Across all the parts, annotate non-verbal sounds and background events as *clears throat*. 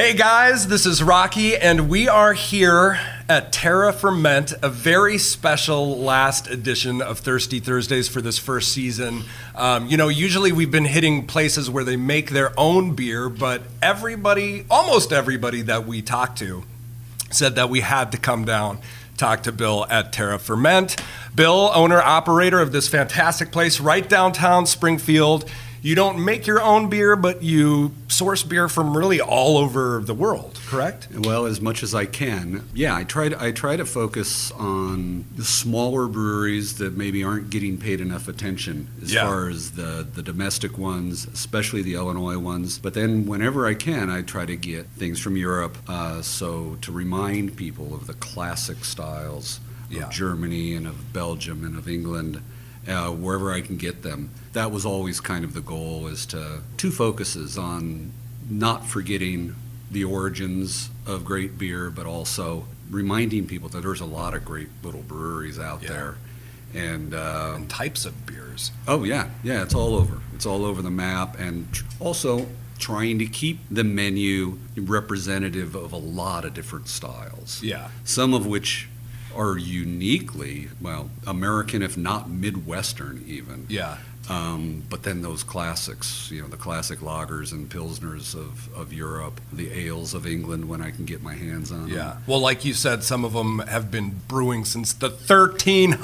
Hey guys, this is Rocki, and we are here at Terra Ferment, a very special last edition of Thirsty Thursdays for this first season. Um, you know, usually we've been hitting places where they make their own beer, but everybody, almost everybody that we talked to, said that we had to come down talk to Bill at Terra Ferment. Bill, owner operator of this fantastic place right downtown Springfield you don't make your own beer, but you source beer from really all over the world, correct? Well, as much as I can. Yeah, I try to, I try to focus on the smaller breweries that maybe aren't getting paid enough attention as Yeah. far as the, the domestic ones, especially the Illinois ones. But then whenever I can, I try to get things from Europe. Uh, so to remind people of the classic styles Yeah. of Germany and of Belgium and of England, uh, wherever I can get them. That was always kind of the goal is to two focuses on not forgetting the origins of great beer, but also reminding people that there's a lot of great little breweries out Yeah. there. And uh, And types of beers. oh yeah, yeah, it's all over. It's all over the map, and tr- also trying to keep the menu representative of a lot of different styles Yeah. some of which are uniquely, well, American, if not Midwestern, even. Yeah. Um, but then those classics, you know, the classic lagers and pilsners of, of Europe, the ales of England when I can get my hands on them. Yeah. Well, like you said, some of them have been brewing since the 1300s.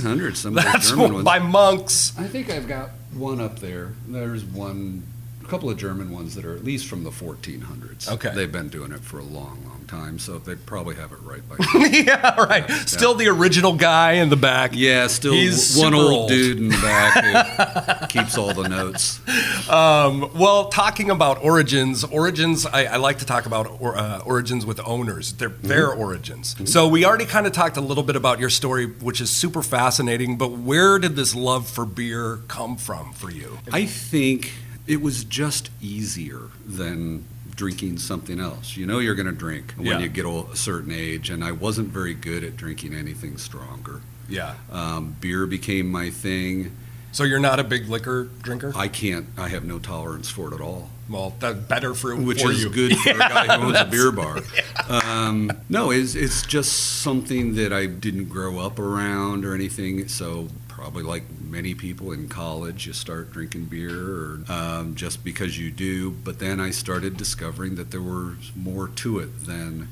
1300s. some of That's German ones. by monks. I think I've got one up there. There's one, a couple of German ones that are at least from the 1400s. Okay. They've been doing it for a long, long time, so they probably have it right by *laughs* now. yeah, right. Still the original guy in the back. Yeah, still He's one old, old. dude in the back who *laughs* keeps all the notes. Um, well, talking about origins, origins, I, I like to talk about or, uh, origins with owners, their, their origins. So we already kind of talked a little bit about your story, which is super fascinating, but where did this love for beer come from for you? I think it was just easier than drinking something else. You know, you're going to drink when Yeah. you get a a certain age, and I wasn't very good at drinking anything stronger. Yeah. Um, beer became my thing. So you're not a big liquor drinker? I can't. I have no tolerance for it at all. well, that's better for, which for is you. good for a guy *laughs* who owns a beer bar. *laughs* Um, no, it's, it's just something that I didn't grow up around or anything. So probably like many people in college, you start drinking beer or, um, just because you do. But then I started discovering that there was more to it than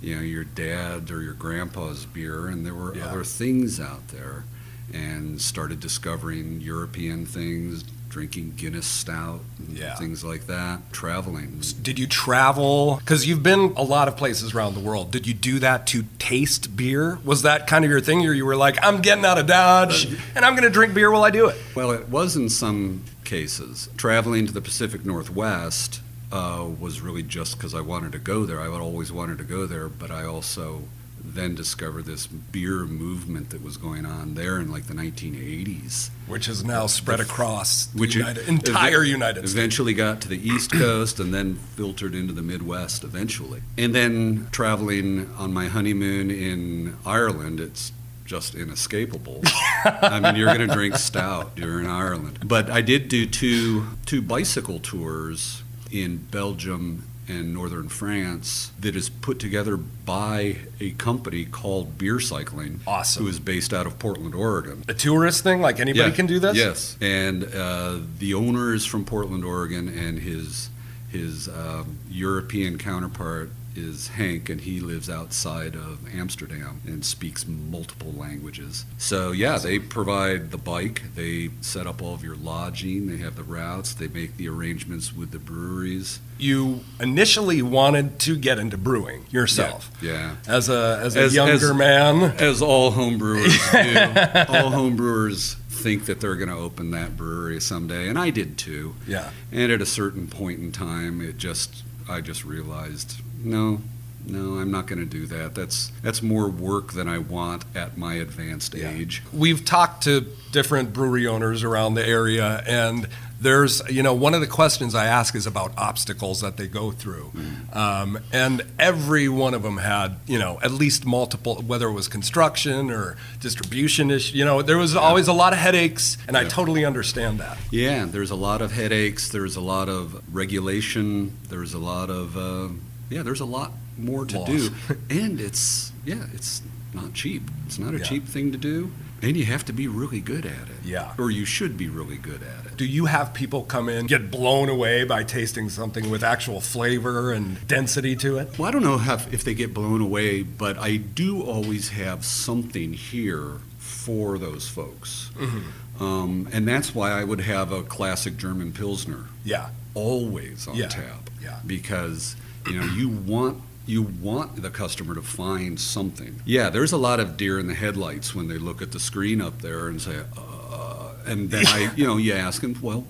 you know your dad or your grandpa's beer, and there were Yeah. other things out there. And started discovering European things, drinking Guinness Stout, and Yeah. things like that. Traveling, Did you travel? Because you've been a lot of places around the world. Did you do that to taste beer? Was that kind of your thing? Or you were like, I'm getting out of Dodge and I'm going to drink beer while I do it? Well, it was in some cases. Traveling to the Pacific Northwest uh, was really just because I wanted to go there. I had always wanted to go there, but I also then discovered this beer movement that was going on there in like the 1980s. Which has now spread across the Which United, entire United States. Eventually got to the East *clears throat* Coast and then filtered into the Midwest eventually. And then traveling on my honeymoon in Ireland, it's just inescapable. I mean, you're going to drink *laughs* stout during Ireland. But I did do two two bicycle tours in Belgium northern France that is put together by a company called Beer Cycling, Awesome. who is based out of Portland, Oregon. A tourist thing? Like anybody Yeah. can do this? Yes, and uh, the owner is from Portland, Oregon, and his his um, European counterpart is Hank, and he lives outside of Amsterdam and speaks multiple languages. So yeah, they provide the bike, they set up all of your lodging, they have the routes, they make the arrangements with the breweries. You initially wanted to get into brewing yourself. Yeah. As a, as a As- younger as- man. As all homebrewers *laughs* do, all homebrewers think that they're going to open that brewery someday, and I did too. Yeah. And at a certain point in time, it just I just realized no, no, I'm not going to do that. That's that's more work than I want at my advanced Yeah. age. We've talked to different brewery owners around the area, and there's, you know, one of the questions I ask is about obstacles that they go through. Um, and every one of them had, you know, at least multiple, whether it was construction or distribution issue, you know, there was always a lot of headaches, and I totally understand that. Yeah, there's a lot of headaches. There's a lot of regulation. There's a lot of uh, yeah. There's a lot more to Laws. do, *laughs* and it's yeah, it's not cheap. It's not a Yeah. cheap thing to do, and you have to be really good at it. Yeah. or you should be really good at it. Do you have people come in, get blown away by tasting something with actual flavor and density to it? Well, I don't know how, if they get blown away, but I do always have something here for those folks. Mm-hmm. Um, and that's why I would have a classic German Pilsner Yeah, always on Yeah, tap. yeah. Because, you know, you want you want the customer to find something. Yeah, there's a lot of deer in the headlights when they look at the screen up there and say, uh, and then I, you know, you ask them, well,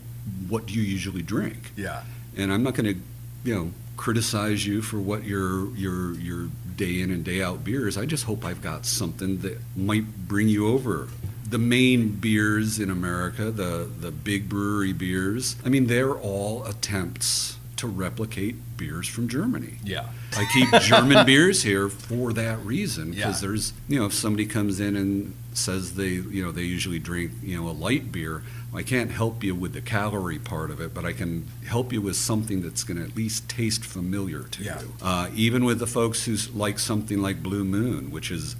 what do you usually drink? yeah, and I'm not going to, you know, criticize you for what your your your day in and day out beers. I just hope I've got something that might bring you over. The main beers in America, the the big brewery beers, I mean, they're all attempts to replicate beers from Germany. yeah. I keep *laughs* German beers here for that reason because Yeah. there's you know if somebody comes in and says they you know they usually drink you know a light beer I can't help you with the calorie part of it but I can help you with something that's going to at least taste familiar to Yeah. you uh, even with the folks who like something like Blue Moon which is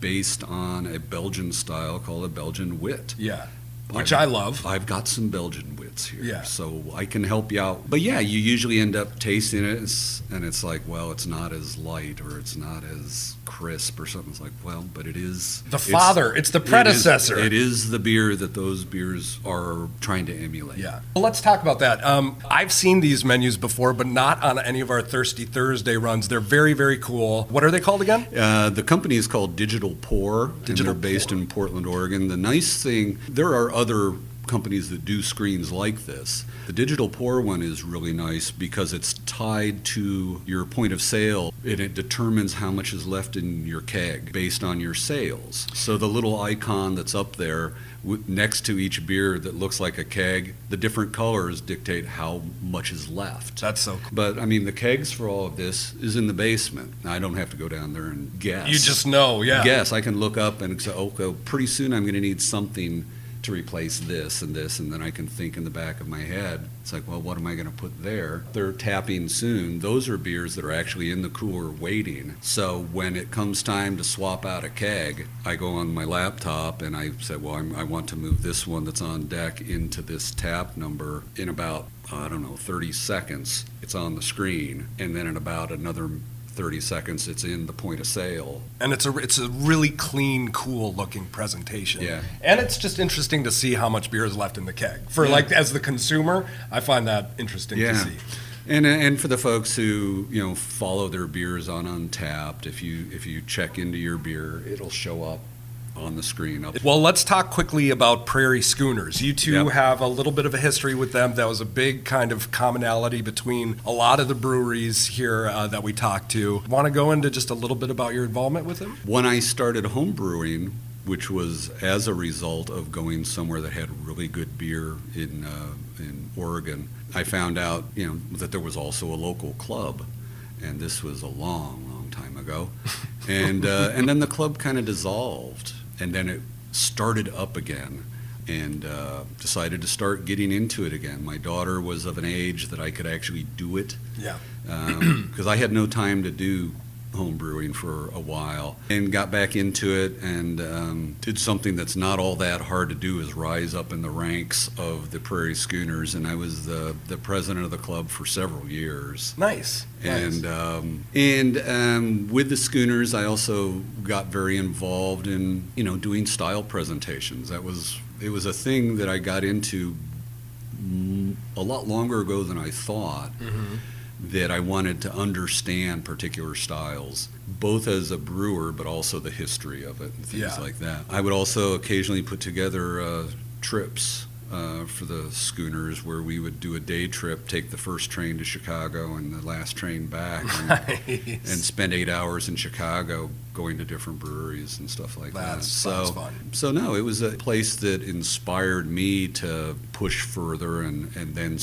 based on a Belgian style called a Belgian wit Yeah, which I love. I've got some Belgian here, Yeah. so I can help you out. But yeah, you usually end up tasting it, it's- and it's like, well, it's not as light or it's not as crisp or something. It's like, well, but it is The it's- father, it's the it is- predecessor. It is, the beer that those beers are trying to emulate. Yeah. Well, let's talk about that. Um, I've seen these menus before, but not on any of our Thirsty Thursday runs. They're very, very cool. What are they called again? Uh, the company is called Digital Pour, Digital and they're based Pour. in Portland, Oregon. The nice thing, there are other companies that do screens like this. The Digital Pour one is really nice because it's tied to your point of sale and it determines how much is left in your keg based on your sales. So the little icon that's up there w- next to each beer that looks like a keg, the different colors dictate how much is left. That's so cool. But I mean, the kegs for all of this is in the basement. I don't have to go down there and guess. You just know, yeah. guess. I can look up and say, okay, pretty soon I'm going to need something to replace this and this, and then I can think in the back of my head. It's like, well, what am I going to put there? They're tapping soon. Those are beers that are actually in the cooler waiting. So when it comes time to swap out a keg, I go on my laptop and I say, well, I'm, I want to move this one that's on deck into this tap number in about I don't know, 30 seconds, it's on the screen, and then in about another 30 seconds, it's in the point of sale. And it's a it's a really clean, cool looking presentation. Yeah. And it's just interesting to see how much beer is left in the keg. For Yeah. like as the consumer, I find that interesting to Yeah. see. And, and for the folks who you know follow their beers on Untappd, if you if you check into your beer, it'll show up on the screen. Well, let's talk quickly about Prairie Schooners. You two Yep. have a little bit of a history with them. That was a big kind of commonality between a lot of the breweries here uh, that we talked to. Want to go into just a little bit about your involvement with them? When I started home brewing, which was as a result of going somewhere that had really good beer in uh, in Oregon, I found out you know that there was also a local club, and this was a long, long time ago, *laughs* and uh, and then the club kind of dissolved, and then it started up again. And uh, decided to start getting into it again. My daughter was of an age that I could actually do it Yeah. because I had no time to do home brewing for a while and got back into it and um, did something that's not all that hard to do is rise up in the ranks of the Prairie Schooners and I was the, the president of the club for several years Nice. and nice. um, and um, with the schooners, I also got very involved in you know doing style presentations. That was it was a thing that I got into a lot longer ago than I thought. Mhm. That I wanted to understand particular styles, both as a brewer, but also the history of it and things Yeah. like that. I would also occasionally put together uh, trips. Uh, for the schooners where we would do a day trip, take the first train to Chicago and the last train back, and, *laughs* Nice. and spend eight hours in Chicago going to different breweries and stuff like that. That's- So, that's fun. so no, it was a place that inspired me to push further, and and then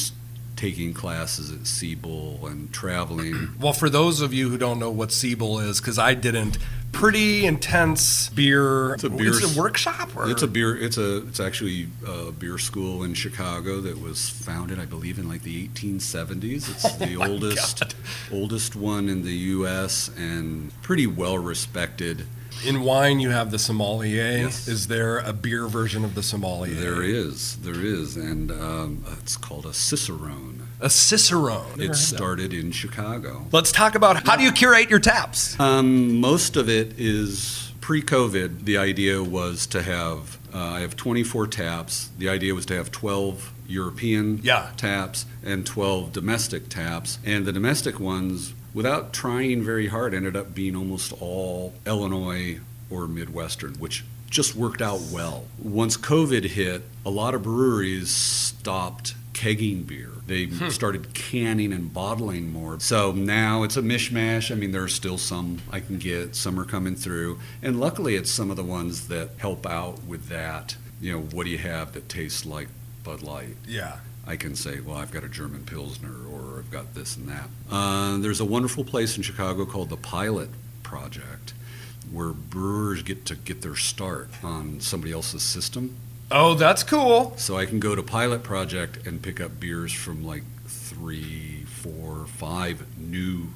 taking classes at Siebel and traveling. *clears throat* Well, for those of you who don't know what Siebel is, because I didn't, pretty intense beer. It's a beer It's a workshop. Or? It's a beer. It's a. It's actually a beer school in Chicago that was founded, I believe, in like the 1870s. It's *laughs* oh the Oh my oldest, God. oldest one in the U.S. and pretty well respected. In wine, you have the sommelier. Yes. Is there a beer version of the sommelier? There is, there is, and um, it's called a cicerone. A cicerone. It started in Chicago. Let's talk about how do you curate your taps? Um, most of it is pre-COVID. The idea was to have. Uh, I have 24 taps. The idea was to have 12 European Yeah. taps and 12 domestic taps. And the domestic ones, without trying very hard, ended up being almost all Illinois or Midwestern, which just worked out well. Once COVID hit, a lot of breweries stopped kegging beer. They hmm. started canning and bottling more. So now it's a mishmash. I mean, there are still some I can get, some are coming through. And luckily, it's some of the ones that help out with that. You know, what do you have that tastes like Bud Light? Yeah. I can say, well, I've got a German Pilsner or I've got this and that. Uh, there's a wonderful place in Chicago called the Pilot Project where brewers get to get their start on somebody else's system. Oh, that's cool. So I can go to Pilot Project and pick up beers from like three, four, five new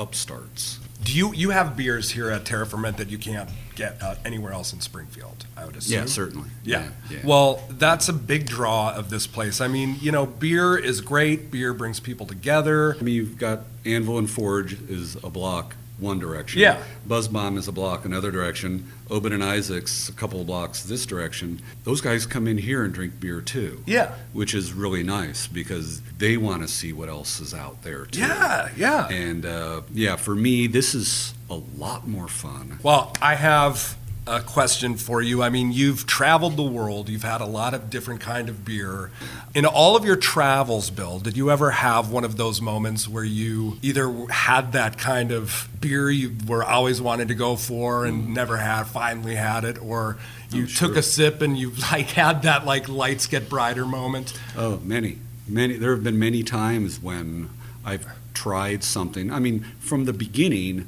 upstarts. Do you you have beers here at Terra Ferment that you can't get uh, anywhere else in Springfield? I would assume. Yeah, certainly. Yeah. yeah. Well, that's a big draw of this place. I mean, you know, beer is great. Beer brings people together. I mean, you've got Anvil and Forge is a block one direction. Yeah. Buzzbomb is a block another direction. Obed and Isaacs a couple of blocks this direction. Those guys come in here and drink beer too, Yeah. which is really nice because they want to see what else is out there too. Yeah. Yeah. And uh, yeah, for me, this is a lot more fun. Well, I have a question for you. I mean, you've traveled the world. You've had a lot of different kind of beer. In all of your travels, Bill, did you ever have one of those moments where you either had that kind of beer you were always wanted to go for and mm. never had, finally had it, or oh, you Oh, sure. took a sip and you *laughs* like had that like lights get brighter moment? Oh, many, many. There have been many times when I've tried something. I mean, from the beginning,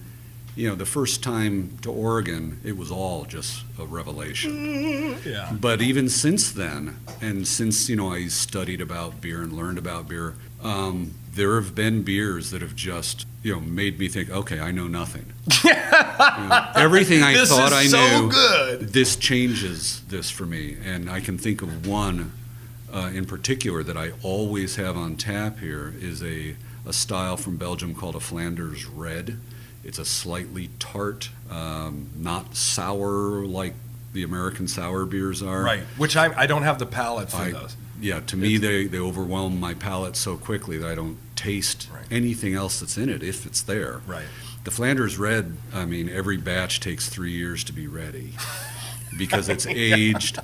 you know, the first time to Oregon, it was all just a revelation. Yeah. But even since then, and since you know I studied about beer and learned about beer, um, there have been beers that have just you know made me think, okay, I know nothing. *laughs* You know, everything I This thought is I so knew, good. this changes this for me, and I can think of one uh, in particular that I always have on tap here is a a style from Belgium called a Flanders Red. It's a slightly tart, um, not sour like the American sour beers are. Right. Which I, I don't have the palate for I- those. Yeah, to me, they, they overwhelm my palate so quickly that I don't taste Right. anything else that's in it if it's there. Right. The Flanders Red, I mean, every batch takes three years to be ready because it's *laughs* aged,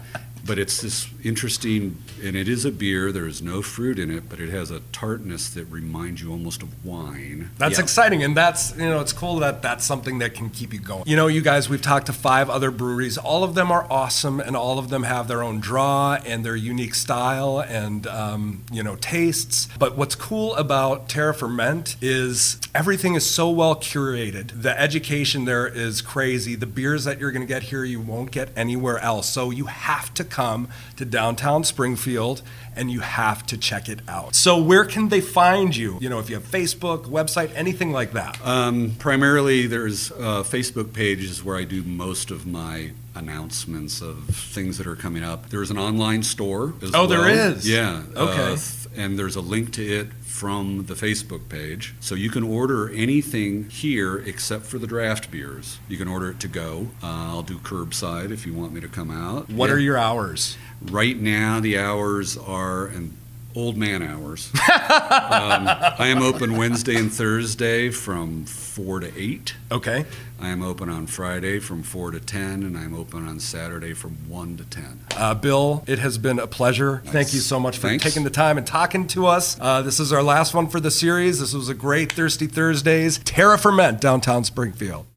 but it's this interesting, and it is a beer. There is no fruit in it, but it has a tartness that reminds you almost of wine. That's Yeah. exciting, and that's you know it's cool that that's something that can keep you going. You know, you guys, we've talked to five other breweries. All of them are awesome, and all of them have their own draw and their unique style and um, you know tastes. But what's cool about Terra Ferment is everything is so well curated. The education there is crazy. The beers that you're going to get here, you won't get anywhere else. So you have to come to downtown Springfield and you have to check it out. So where can they find you? You know, if you have Facebook, website, anything like that. Um, primarily, there's uh, Facebook pages where I do most of my announcements of things that are coming up. There's an online store as Oh, there well. is? Yeah. Okay. uh, and there's a link to it from the Facebook page. So you can order anything here except for the draft beers. You can order it to go. Uh, I'll do curbside if you want me to come out. What Yeah. are your hours? Right now, the hours are, and old man hours. *laughs* um, I am open Wednesday and Thursday from 4 to 8. Okay. I am open on Friday from 4 to 10, and I'm open on Saturday from 1 to 10. Uh, Bill, it has been a pleasure. Thank you so much for Thanks. taking the time and talking to us. Uh, this is our last one for the series. This was a great Thirsty Thursdays. Terra Ferment, downtown Springfield.